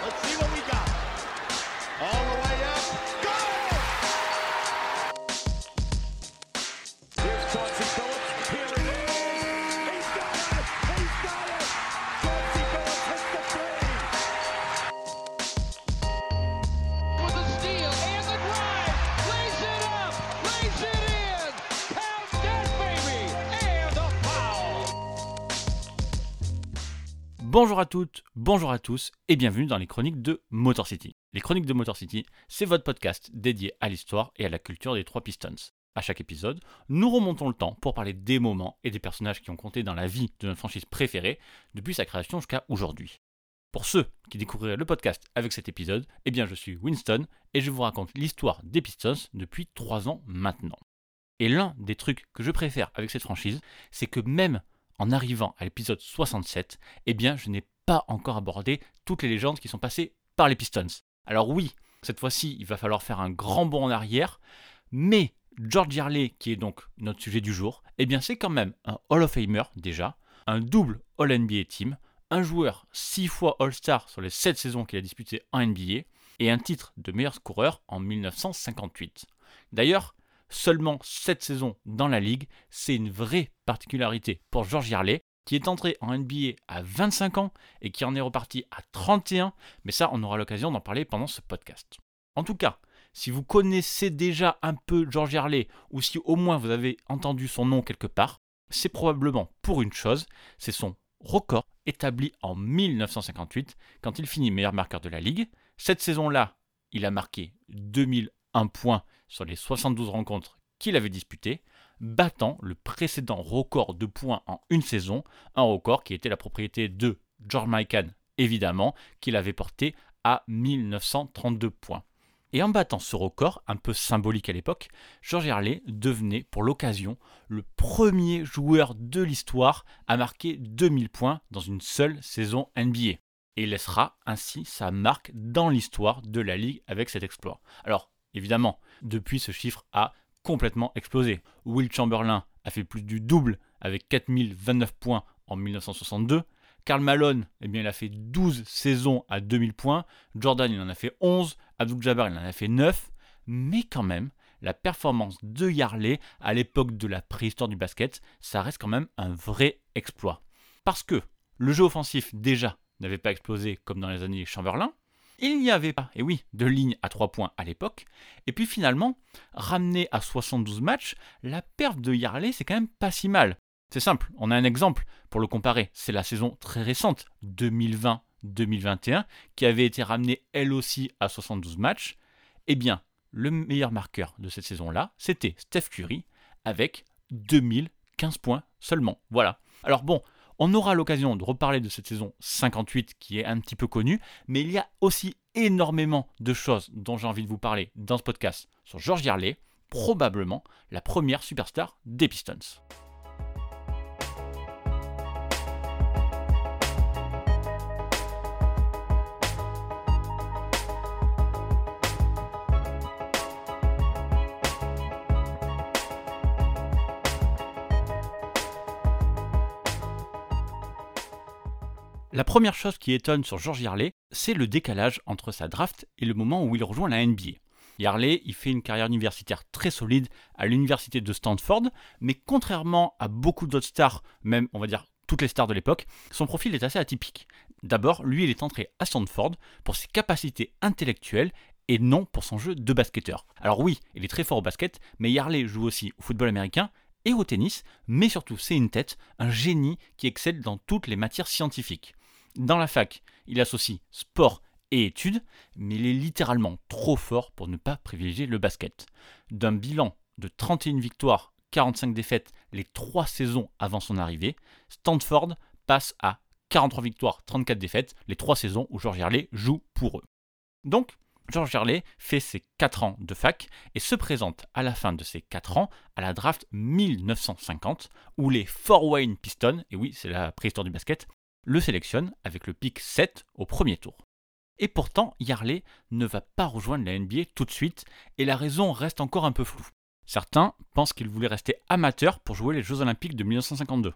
Let's see what Bonjour à toutes, bonjour à tous et bienvenue dans les chroniques de Motor City. Les chroniques de Motor City, c'est votre podcast dédié à l'histoire et à la culture des trois Pistons. À chaque épisode, nous remontons le temps pour parler des moments et des personnages qui ont compté dans la vie de notre franchise préférée depuis sa création jusqu'à aujourd'hui. Pour ceux qui découvriraient le podcast avec cet épisode, eh bien je suis Winston et je vous raconte l'histoire des Pistons depuis 3 ans maintenant. Et l'un des trucs que je préfère avec cette franchise, c'est que même en arrivant à l'épisode 67, eh bien je n'ai pas encore abordé toutes les légendes qui sont passées par les Pistons. Alors oui, cette fois-ci, il va falloir faire un grand bond en arrière, mais George Yarley, qui est donc notre sujet du jour, eh bien c'est quand même un Hall of Famer déjà, un double All NBA Team, un joueur 6 fois All-Star sur les 7 saisons qu'il a disputées en NBA, et un titre de meilleur scoreur en 1958. D'ailleurs, seulement 7 saisons dans la ligue, c'est une vraie particularité pour George Yarley, qui est entré en NBA à 25 ans et qui en est reparti à 31, mais ça on aura l'occasion d'en parler pendant ce podcast. En tout cas, si vous connaissez déjà un peu George Yarley, ou si au moins vous avez entendu son nom quelque part, c'est probablement pour une chose, c'est son record établi en 1958 quand il finit meilleur marqueur de la ligue. Cette saison-là, il a marqué 2001 points sur les 72 rencontres qu'il avait disputées, battant le précédent record de points en une saison, un record qui était la propriété de George Mikan, évidemment, qu'il avait porté à 1932 points. Et en battant ce record, un peu symbolique à l'époque, George Yarley devenait pour l'occasion le premier joueur de l'histoire à marquer 2000 points dans une seule saison NBA. Et il laissera ainsi sa marque dans l'histoire de la ligue avec cet exploit. Alors, évidemment, depuis ce chiffre a complètement explosé. Will Chamberlain a fait plus du double avec 4029 points en 1962. Karl Malone, eh il a fait 12 saisons à 2000 points. Jordan, il en a fait 11. Abdul Jabbar, il en a fait 9. Mais quand même, la performance de Yarley à l'époque de la préhistoire du basket, ça reste quand même un vrai exploit. Parce que le jeu offensif, déjà, n'avait pas explosé comme dans les années Chamberlain. Il n'y avait pas, et oui, de ligne à 3 points à l'époque. Et puis finalement, ramené à 72 matchs, la perte de Yarley, c'est quand même pas si mal. C'est simple, on a un exemple pour le comparer. C'est la saison très récente, 2020-2021, qui avait été ramenée elle aussi à 72 matchs. Eh bien, le meilleur marqueur de cette saison-là, c'était Steph Curry, avec 2015 points seulement. Voilà. Alors bon, on aura l'occasion de reparler de cette saison 58 qui est un petit peu connue, mais il y a aussi énormément de choses dont j'ai envie de vous parler dans ce podcast sur George Yarley, probablement la première superstar des Pistons. La première chose qui étonne sur George Yarley, c'est le décalage entre sa draft et le moment où il rejoint la NBA. Yarley, il fait une carrière universitaire très solide à l'université de Stanford, mais contrairement à beaucoup d'autres stars, même on va dire toutes les stars de l'époque, son profil est assez atypique. D'abord, lui, il est entré à Stanford pour ses capacités intellectuelles et non pour son jeu de basketteur. Alors oui, il est très fort au basket, mais Yarley joue aussi au football américain et au tennis, mais surtout c'est une tête, un génie qui excelle dans toutes les matières scientifiques. Dans la fac, il associe sport et études, mais il est littéralement trop fort pour ne pas privilégier le basket. D'un bilan de 31 victoires, 45 défaites les 3 saisons avant son arrivée, Stanford passe à 43 victoires, 34 défaites les 3 saisons où George Yarley joue pour eux. Donc, George Yarley fait ses 4 ans de fac et se présente à la fin de ses 4 ans à la draft 1950 où les Fort Wayne Pistons, et oui c'est la préhistoire du basket, le sélectionnent avec le pick 7 au premier tour. Et pourtant, Yarley ne va pas rejoindre la NBA tout de suite et la raison reste encore un peu floue. Certains pensent qu'il voulait rester amateur pour jouer les Jeux Olympiques de 1952.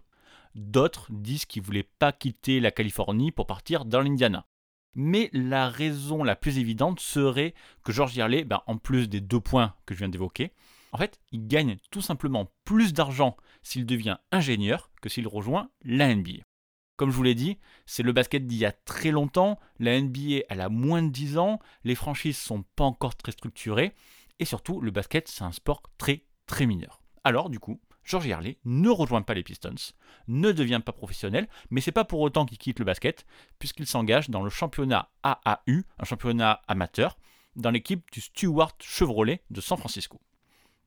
D'autres disent qu'il voulait pas quitter la Californie pour partir dans l'Indiana. Mais la raison la plus évidente serait que George Yarley, ben, en plus des deux points que je viens d'évoquer, en fait, il gagne tout simplement plus d'argent s'il devient ingénieur que s'il rejoint la NBA. Comme je vous l'ai dit, c'est le basket d'il y a très longtemps, la NBA elle a moins de 10 ans, les franchises sont pas encore très structurées, et surtout le basket c'est un sport très très mineur. Alors du coup, George Yarley ne rejoint pas les Pistons, ne devient pas professionnel, mais c'est pas pour autant qu'il quitte le basket, puisqu'il s'engage dans le championnat AAU, un championnat amateur, dans l'équipe du Stewart Chevrolet de San Francisco.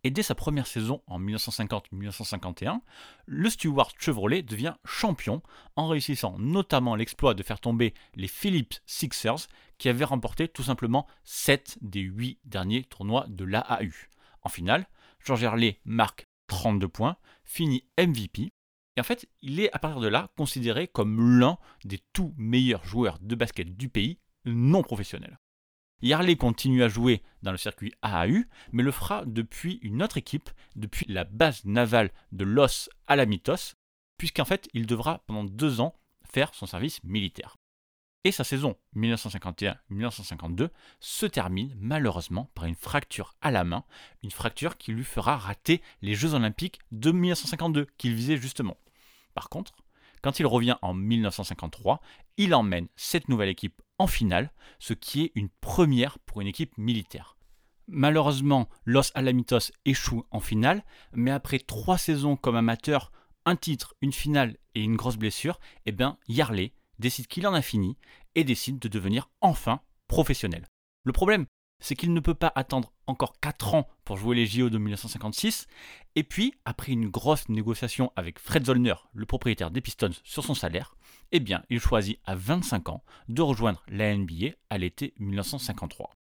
Et dès sa première saison en 1950-1951, le Stewart Chevrolet devient champion en réussissant notamment l'exploit de faire tomber les Phillips Sixers qui avaient remporté tout simplement 7 des 8 derniers tournois de l'AAU. En finale, George Harley marque 32 points, finit MVP et en fait, il est à partir de là considéré comme l'un des tout meilleurs joueurs de basket du pays non professionnels. Yarley continue à jouer dans le circuit AAU, mais le fera depuis une autre équipe, depuis la base navale de Los Alamitos, puisqu'en fait il devra pendant deux ans faire son service militaire. Et sa saison 1951-1952 se termine malheureusement par une fracture à la main, une fracture qui lui fera rater les Jeux olympiques de 1952 qu'il visait justement. Par contre, quand il revient en 1953, il emmène cette nouvelle équipe en finale, ce qui est une première pour une équipe militaire. Malheureusement, Los Alamitos échoue en finale, mais après trois saisons comme amateur, un titre, une finale et une grosse blessure, eh bien Yarley décide qu'il en a fini et décide de devenir enfin professionnel. Le problème, c'est qu'il ne peut pas attendre encore 4 ans pour jouer les JO de 1956. Et puis, après une grosse négociation avec Fred Zollner, le propriétaire des Pistons, sur son salaire, eh bien, il choisit à 25 ans de rejoindre la NBA à l'été 1953.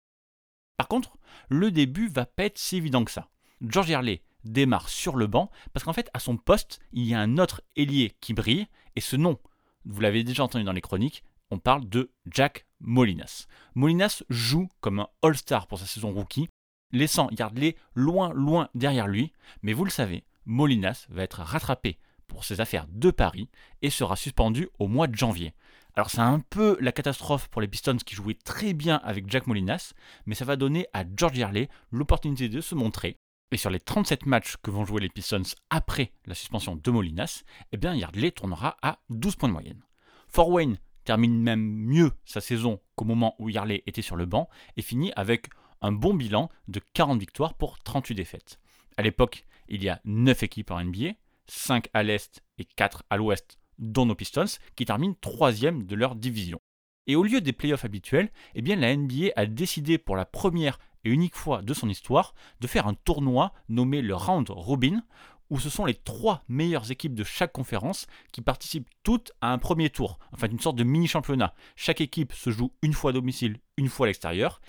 Par contre, le début va pas être si évident que ça. George Yarley démarre sur le banc parce qu'en fait, à son poste, il y a un autre ailier qui brille, et ce nom, vous l'avez déjà entendu dans les chroniques, on parle de Jack Molinas. Molinas joue comme un All-Star pour sa saison rookie, laissant Yardley loin, loin derrière lui, mais vous le savez, Molinas va être rattrapé pour ses affaires de Paris et sera suspendu au mois de janvier. Alors c'est un peu la catastrophe pour les Pistons qui jouaient très bien avec Jack Molinas, mais ça va donner à George Yarley l'opportunité de se montrer. Et sur les 37 matchs que vont jouer les Pistons après la suspension de Molinas, eh bien Yardley tournera à 12 points de moyenne. Fort Wayne termine même mieux sa saison qu'au moment où Yarley était sur le banc et finit avec un bon bilan de 40 victoires pour 38 défaites. À l'époque, il y a 9 équipes en NBA, 5 à l'est et 4 à l'ouest, dont nos Pistons, qui terminent 3 de leur division. Et au lieu des playoffs habituels, eh la NBA a décidé pour la première et unique fois de son histoire de faire un tournoi nommé le Round Robin, où ce sont les trois meilleures équipes de chaque conférence qui participent toutes à un premier tour, enfin une sorte de mini-championnat. Chaque équipe se joue une fois à domicile, une fois à l'extérieur,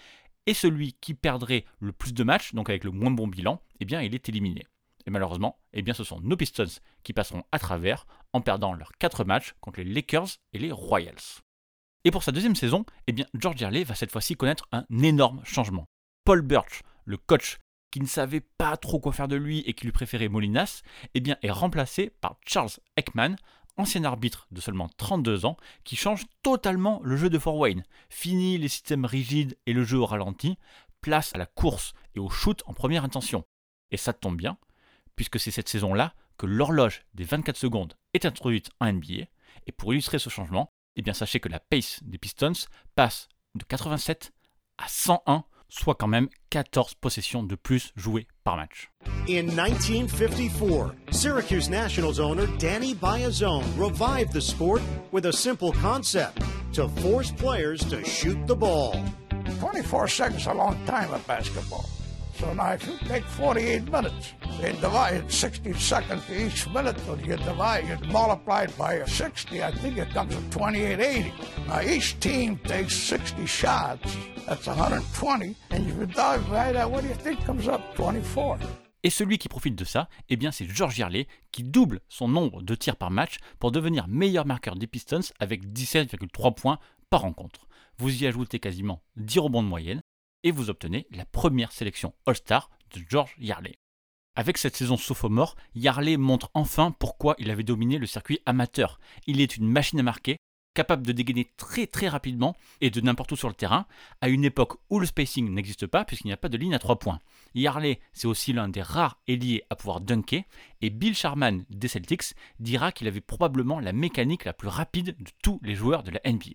et celui qui perdrait le plus de matchs, donc avec le moins bon bilan, eh bien il est éliminé. Et malheureusement, eh ce sont nos Pistons qui passeront à travers en perdant leurs quatre matchs contre les Lakers et les Royals. Et pour sa deuxième saison, eh bien George Yarley va cette fois-ci connaître un énorme changement. Paul Birch, le coach qui ne savait pas trop quoi faire de lui et qui lui préférait Molinas, eh bien, est remplacé par Charles Ekman, ancien arbitre de seulement 32 ans, qui change totalement le jeu de Fort Wayne. Fini les systèmes rigides et le jeu au ralenti, place à la course et au shoot en première intention. Et ça tombe bien, puisque c'est cette saison-là que l'horloge des 24 secondes est introduite en NBA. Et pour illustrer ce changement, eh bien sachez que la pace des Pistons passe de 87 à 101 soit quand même 14 possessions de plus jouées par match. In 1954, Syracuse Nationals owner Danny Biazone revived the sport with a simple concept to force players to shoot the ball. 24 seconds a long time in basketball. So now if you take 48 minutes and divide 60 seconds to each minute, and you divide, you multiply it by 60, I think it comes to 2880. Now each team takes 60 shots. That's 120. And you divide that, what do you think comes up? 24. Et celui qui profite de ça, eh bien c'est George Yarley qui double son nombre de tirs par match pour devenir meilleur marqueur des Pistons avec 17,3 points par rencontre. Vous y ajoutez quasiment 10 rebonds de moyenne et vous obtenez la première sélection All-Star de George Yarley. Avec cette saison sophomore, Yarley montre enfin pourquoi il avait dominé le circuit amateur. Il est une machine à marquer, capable de dégainer très très rapidement et de n'importe où sur le terrain, à une époque où le spacing n'existe pas puisqu'il n'y a pas de ligne à 3 points. Yarley, c'est aussi l'un des rares ailiers à pouvoir dunker, et Bill Sharman des Celtics dira qu'il avait probablement la mécanique la plus rapide de tous les joueurs de la NBA.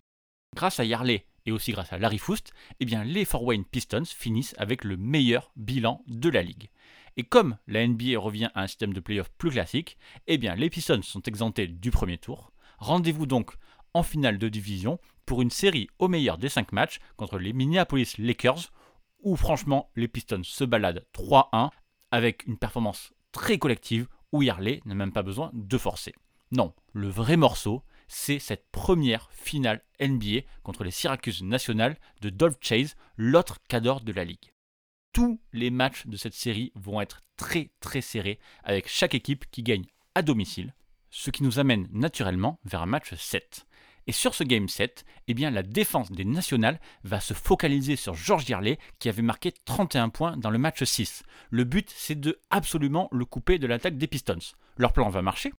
Grâce à Yarley et aussi grâce à Larry Foust, eh bien les Fort Wayne Pistons finissent avec le meilleur bilan de la ligue. Et comme la NBA revient à un système de playoff plus classique, eh bien les Pistons sont exemptés du premier tour. Rendez-vous donc en finale de division pour une série au meilleur des 5 matchs contre les Minneapolis Lakers, où franchement les Pistons se baladent 3-1 avec une performance très collective où Yarley n'a même pas besoin de forcer. Non, le vrai morceau, c'est cette première finale NBA contre les Syracuse Nationals de Dolph Chase, l'autre cadre de la ligue. Tous les matchs de cette série vont être très très serrés avec chaque équipe qui gagne à domicile, ce qui nous amène naturellement vers un match 7. Et sur ce game 7, eh bien, la défense des Nationals va se focaliser sur George Yarley qui avait marqué 31 points dans le match 6. Le but, c'est de absolument le couper de l'attaque des Pistons. Leur plan va marcher,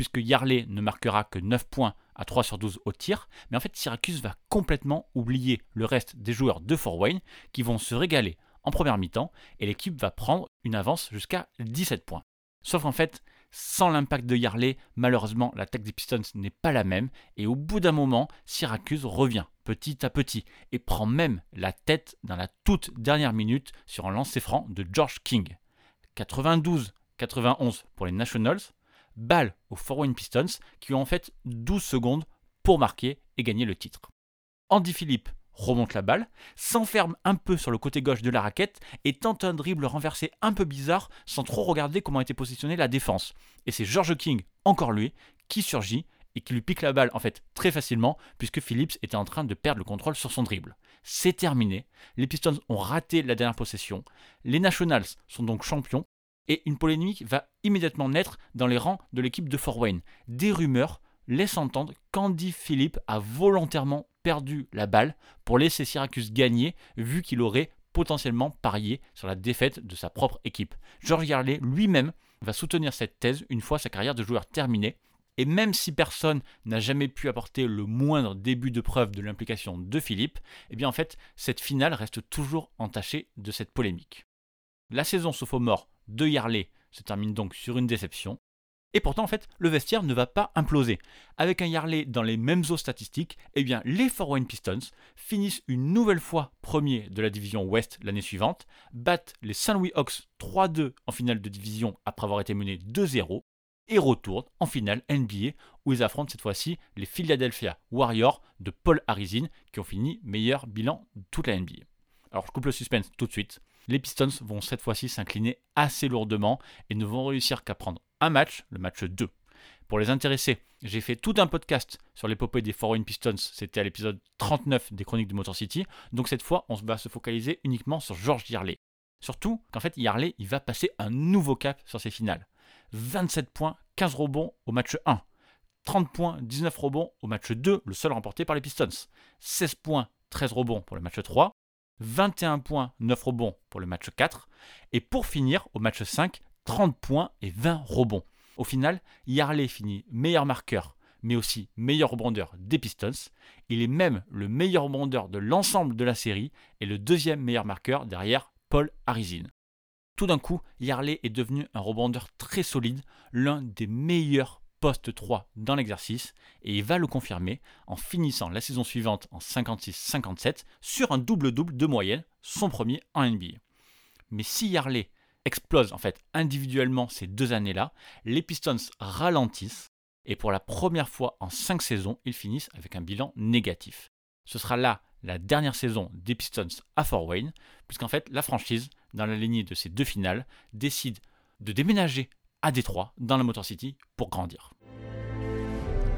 puisque Yarley ne marquera que 9 points à 3 sur 12 au tir, mais en fait Syracuse va complètement oublier le reste des joueurs de Fort Wayne qui vont se régaler en première mi-temps et l'équipe va prendre une avance jusqu'à 17 points. Sauf qu'en fait, sans l'impact de Yarley, malheureusement, l'attaque des Pistons n'est pas la même, et au bout d'un moment, Syracuse revient petit à petit et prend même la tête dans la toute dernière minute sur un lancer franc de George King. 92-91 pour les Nationals, balle aux Fort Wayne Pistons qui ont en fait 12 secondes pour marquer et gagner le titre. Andy Philippe remonte la balle, s'enferme un peu sur le côté gauche de la raquette et tente un dribble renversé un peu bizarre sans trop regarder comment était positionnée la défense. Et c'est George King, encore lui, qui surgit et qui lui pique la balle en fait très facilement puisque Phillips était en train de perdre le contrôle sur son dribble. C'est terminé, les Pistons ont raté la dernière possession, les Nationals sont donc champions et une polémique va immédiatement naître dans les rangs de l'équipe de Fort Wayne. Des rumeurs laissent entendre qu'Andy Philippe a volontairement perdu la balle pour laisser Syracuse gagner, vu qu'il aurait potentiellement parié sur la défaite de sa propre équipe. George Garley lui-même va soutenir cette thèse une fois sa carrière de joueur terminée. Et même si personne n'a jamais pu apporter le moindre début de preuve de l'implication de Philippe, eh bien en fait, cette finale reste toujours entachée de cette polémique. La saison sophomore de Yarley se termine donc sur une déception. Et pourtant, en fait, le vestiaire ne va pas imploser. Avec un Yarley dans les mêmes eaux statistiques, eh bien, les Fort Wayne Pistons finissent une nouvelle fois premiers de la division Ouest l'année suivante, battent les St. Louis Hawks 3-2 en finale de division après avoir été menés 2-0, et retournent en finale NBA où ils affrontent cette fois-ci les Philadelphia Warriors de Paul Harrison qui ont fini meilleur bilan de toute la NBA. Alors je coupe le suspense tout de suite. Les Pistons vont cette fois-ci s'incliner assez lourdement et ne vont réussir qu'à prendre un match, le match 2. Pour les intéressés, j'ai fait tout un podcast sur l'épopée des Foreign Pistons, c'était à l'épisode 39 des Chroniques de Motor City, donc cette fois on va se focaliser uniquement sur George Yarley. Surtout qu'en fait Yarley il va passer un nouveau cap sur ses finales. 27 points, 15 rebonds au match 1. 30 points, 19 rebonds au match 2, le seul remporté par les Pistons. 16 points, 13 rebonds pour le match 3. 21 points, 9 rebonds pour le match 4. Et pour finir, au match 5, 30 points et 20 rebonds. Au final, Yarley finit meilleur marqueur, mais aussi meilleur rebondeur des Pistons. Il est même le meilleur rebondeur de l'ensemble de la série et le deuxième meilleur marqueur derrière Paul Harrison. Tout d'un coup, Yarley est devenu un rebondeur très solide, l'un des meilleurs poste 3 dans l'exercice et il va le confirmer en finissant la saison suivante en 56-57 sur un double-double de moyenne, son premier en NBA. Mais si Yarley explose en fait individuellement ces deux années-là, les Pistons ralentissent et pour la première fois en 5 saisons, ils finissent avec un bilan négatif. Ce sera là la dernière saison des Pistons à Fort Wayne, puisqu'en fait la franchise, dans la lignée de ces deux finales, décide de déménager à Détroit, dans la Motor City, pour grandir.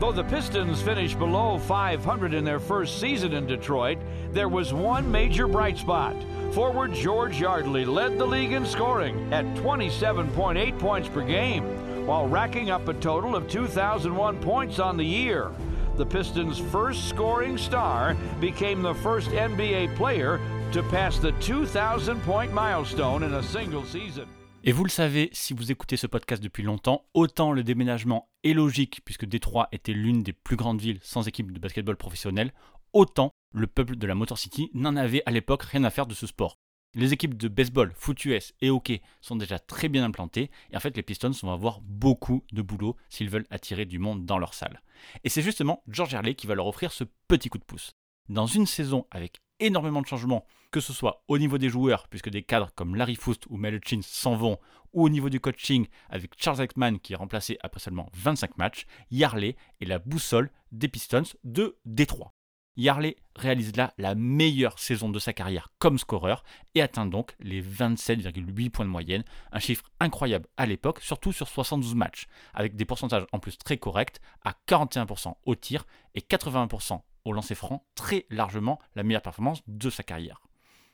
Though the Pistons finished below 500 in their first season in Detroit, there was one major bright spot. Forward George Yardley led the league in scoring at 27.8 points per game, while racking up a total of 2,001 points on the year. The Pistons' first scoring star became the first NBA player to pass the 2,000 point milestone in a single season. Et vous le savez, si vous écoutez ce podcast depuis longtemps, autant le déménagement est logique puisque Détroit était l'une des plus grandes villes sans équipe de basketball professionnelle, autant le peuple de la Motor City n'en avait à l'époque rien à faire de ce sport. Les équipes de baseball, foot US et hockey sont déjà très bien implantées et en fait les Pistons vont avoir beaucoup de boulot s'ils veulent attirer du monde dans leur salle. Et c'est justement George Herley qui va leur offrir ce petit coup de pouce. Dans une saison avec énormément de changements, que ce soit au niveau des joueurs, puisque des cadres comme Larry Foust ou Chin s'en vont, ou au niveau du coaching avec Charles Ekman qui est remplacé après seulement 25 matchs, Yarley est la boussole des Pistons de Détroit. Yarley réalise là la meilleure saison de sa carrière comme scoreur et atteint donc les 27,8 points de moyenne, un chiffre incroyable à l'époque, surtout sur 72 matchs, avec des pourcentages en plus très corrects à 41% au tir et 81% au lancer franc, très largement la meilleure performance de sa carrière.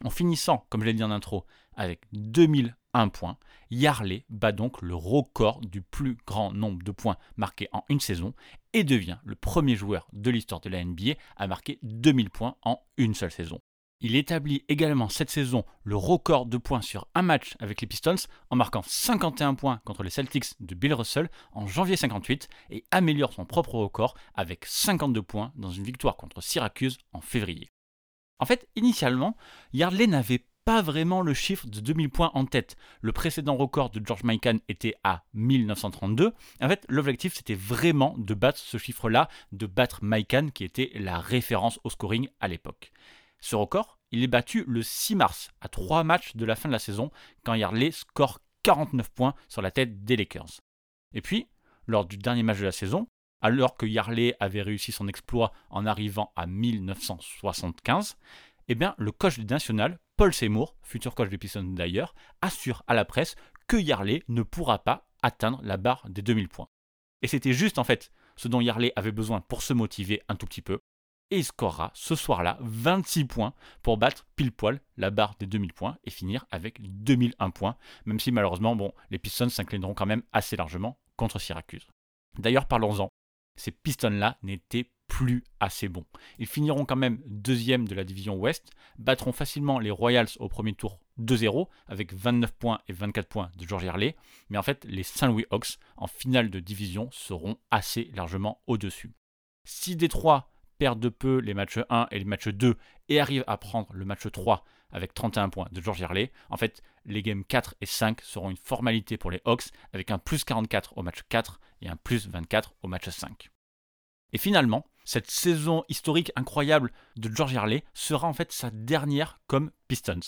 En finissant, comme je l'ai dit en intro, avec 2001 points, Yarley bat donc le record du plus grand nombre de points marqués en une saison et devient le premier joueur de l'histoire de la NBA à marquer 2000 points en une seule saison. Il établit également cette saison le record de points sur un match avec les Pistons en marquant 51 points contre les Celtics de Bill Russell en janvier 58 et améliore son propre record avec 52 points dans une victoire contre Syracuse en février. En fait, initialement, Yardley n'avait pas vraiment le chiffre de 2000 points en tête. Le précédent record de George Mikan était à 1932. En fait, l'objectif c'était vraiment de battre ce chiffre-là, de battre Mikan qui était la référence au scoring à l'époque. Ce record, il est battu le 6 mars, à 3 matchs de la fin de la saison, quand Yardley score 49 points sur la tête des Lakers. Et puis, lors du dernier match de la saison, alors que Yarley avait réussi son exploit en arrivant à 1975, eh bien, le coach national, Paul Seymour, futur coach des Pistons d'ailleurs, assure à la presse que Yarley ne pourra pas atteindre la barre des 2000 points. Et c'était juste en fait ce dont Yarley avait besoin pour se motiver un tout petit peu, et il scorera ce soir-là 26 points pour battre pile poil la barre des 2000 points et finir avec 2001 points, même si malheureusement bon, les Pistons s'inclineront quand même assez largement contre Syracuse. D'ailleurs, parlons-en, ces Pistons-là n'étaient plus assez bons. Ils finiront quand même deuxième de la division Ouest, battront facilement les Royals au premier tour 2-0 avec 29 points et 24 points de George Harley, mais en fait les Saint Louis Hawks en finale de division seront assez largement au-dessus. Si Détroit perd de peu les matchs 1 et les matchs 2 et arrive à prendre le match 3 avec 31 points de George Harley. En fait, les games 4 et 5 seront une formalité pour les Hawks avec un plus 44 au match 4 et un plus 24 au match 5. Et finalement, cette saison historique incroyable de George Harley sera en fait sa dernière comme Pistons.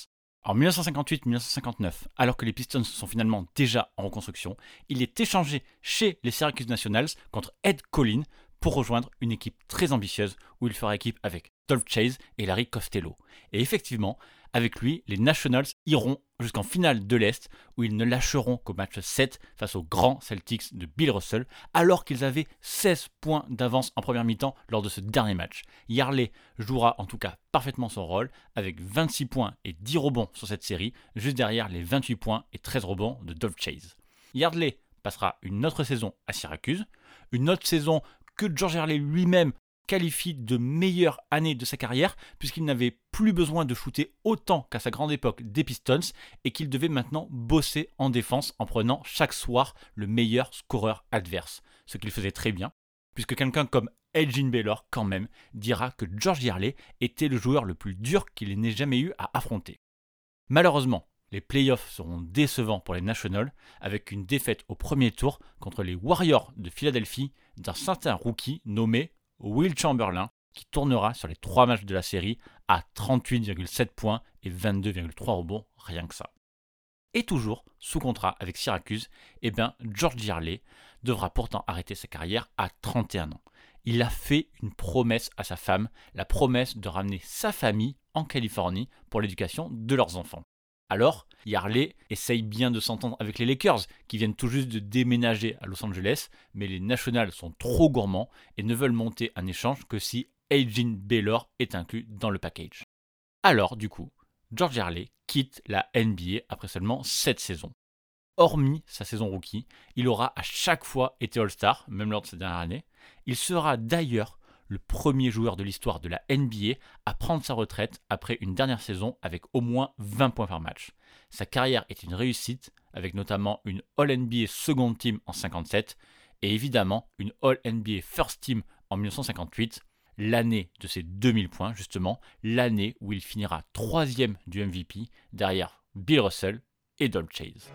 En 1958-1959, alors que les Pistons sont finalement déjà en reconstruction, il est échangé chez les Syracuse Nationals contre Ed Collin pour rejoindre une équipe très ambitieuse où il fera équipe avec Dolph Chase et Larry Costello. Et effectivement, avec lui, les Nationals iront jusqu'en finale de l'Est où ils ne lâcheront qu'au match 7 face aux grands Celtics de Bill Russell alors qu'ils avaient 16 points d'avance en première mi-temps lors de ce dernier match. Yarley jouera en tout cas parfaitement son rôle avec 26 points et 10 rebonds sur cette série juste derrière les 28 points et 13 rebonds de Dolph Chase. Yardley passera une autre saison à Syracuse, une autre saison George Harley lui-même qualifie de meilleure année de sa carrière, puisqu'il n'avait plus besoin de shooter autant qu'à sa grande époque des Pistons, et qu'il devait maintenant bosser en défense en prenant chaque soir le meilleur scoreur adverse, ce qu'il faisait très bien, puisque quelqu'un comme Elgin Baylor, quand même, dira que George Harley était le joueur le plus dur qu'il n'ait jamais eu à affronter. Malheureusement, les playoffs seront décevants pour les Nationals avec une défaite au premier tour contre les Warriors de Philadelphie d'un certain rookie nommé Will Chamberlain qui tournera sur les trois matchs de la série à 38,7 points et 22,3 rebonds, rien que ça. Et toujours sous contrat avec Syracuse, eh bien George Yarley devra pourtant arrêter sa carrière à 31 ans. Il a fait une promesse à sa femme, la promesse de ramener sa famille en Californie pour l'éducation de leurs enfants. Alors, Yarley essaye bien de s'entendre avec les Lakers, qui viennent tout juste de déménager à Los Angeles, mais les Nationals sont trop gourmands et ne veulent monter un échange que si Elgin Baylor est inclus dans le package. Alors, du coup, George Yarley quitte la NBA après seulement 7 saisons. Hormis sa saison rookie, il aura à chaque fois été All-Star, même lors de cette dernière année. Il sera d'ailleurs le premier joueur de l'histoire de la NBA à prendre sa retraite après une dernière saison avec au moins 20 points par match. Sa carrière est une réussite, avec notamment une All-NBA Second Team en 57 et évidemment une All-NBA First Team en 1958, l'année de ses 2000 points justement, l'année où il finira troisième du MVP derrière Bill Russell et Don Chase.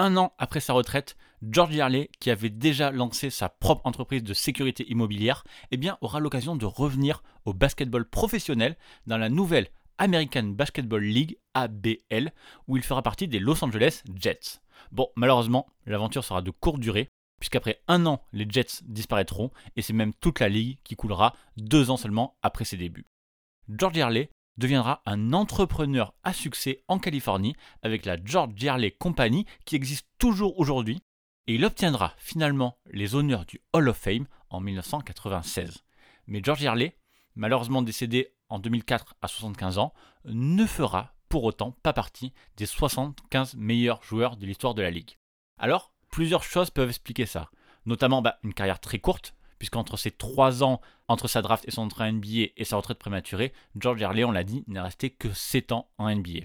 Un an après sa retraite, George Yarley, qui avait déjà lancé sa propre entreprise de sécurité immobilière, eh aura l'occasion de revenir au basketball professionnel dans la nouvelle American Basketball League ABL, où il fera partie des Los Angeles Jets. Bon, malheureusement, l'aventure sera de courte durée, puisqu'après un an, les Jets disparaîtront, et c'est même toute la ligue qui coulera deux ans seulement après ses débuts. George Yarley deviendra un entrepreneur à succès en Californie avec la George Yarley Company qui existe toujours aujourd'hui et il obtiendra finalement les honneurs du Hall of Fame en 1996. Mais George Yarley, malheureusement décédé en 2004 à 75 ans, ne fera pour autant pas partie des 75 meilleurs joueurs de l'histoire de la ligue. Alors, plusieurs choses peuvent expliquer ça, notamment bah, une carrière très courte, puisqu'entre ces trois ans, entre sa draft et son entrée en NBA et sa retraite prématurée, George Harley, on l'a dit, n'est resté que 7 ans en NBA.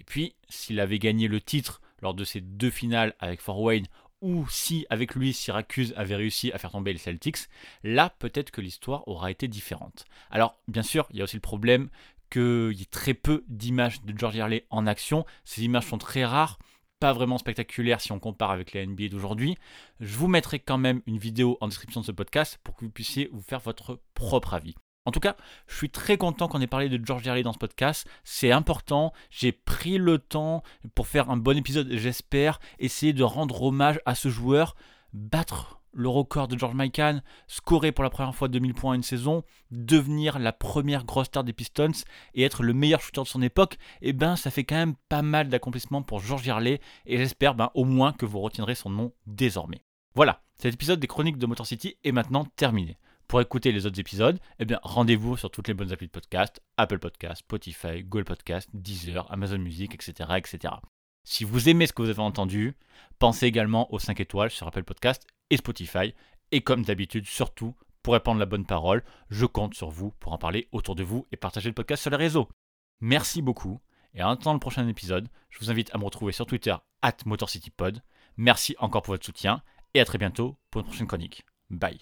Et puis, s'il avait gagné le titre lors de ses deux finales avec Fort Wayne, ou si avec lui Syracuse avait réussi à faire tomber les Celtics, là peut-être que l'histoire aura été différente. Alors bien sûr, il y a aussi le problème qu'il y ait très peu d'images de George Harley en action. Ces images sont très rares pas vraiment spectaculaire si on compare avec les NBA d'aujourd'hui. Je vous mettrai quand même une vidéo en description de ce podcast pour que vous puissiez vous faire votre propre avis. En tout cas, je suis très content qu'on ait parlé de George Yarley dans ce podcast. C'est important. J'ai pris le temps pour faire un bon épisode, j'espère, essayer de rendre hommage à ce joueur, battre le record de George Mikan, scorer pour la première fois 2000 points en une saison, devenir la première grosse star des Pistons et être le meilleur shooter de son époque, eh ben ça fait quand même pas mal d'accomplissements pour George Yarley et j'espère ben, au moins que vous retiendrez son nom désormais. Voilà, cet épisode des chroniques de Motor City est maintenant terminé. Pour écouter les autres épisodes, eh bien rendez-vous sur toutes les bonnes applis de podcast, Apple Podcast, Spotify, Google Podcast, Deezer, Amazon Music, etc., etc. Si vous aimez ce que vous avez entendu, pensez également aux 5 étoiles sur Apple Podcast et Spotify. Et comme d'habitude, surtout, pour répandre la bonne parole, je compte sur vous pour en parler autour de vous et partager le podcast sur les réseaux. Merci beaucoup. Et en attendant le prochain épisode, je vous invite à me retrouver sur Twitter, at MotorCityPod. Merci encore pour votre soutien et à très bientôt pour une prochaine chronique. Bye.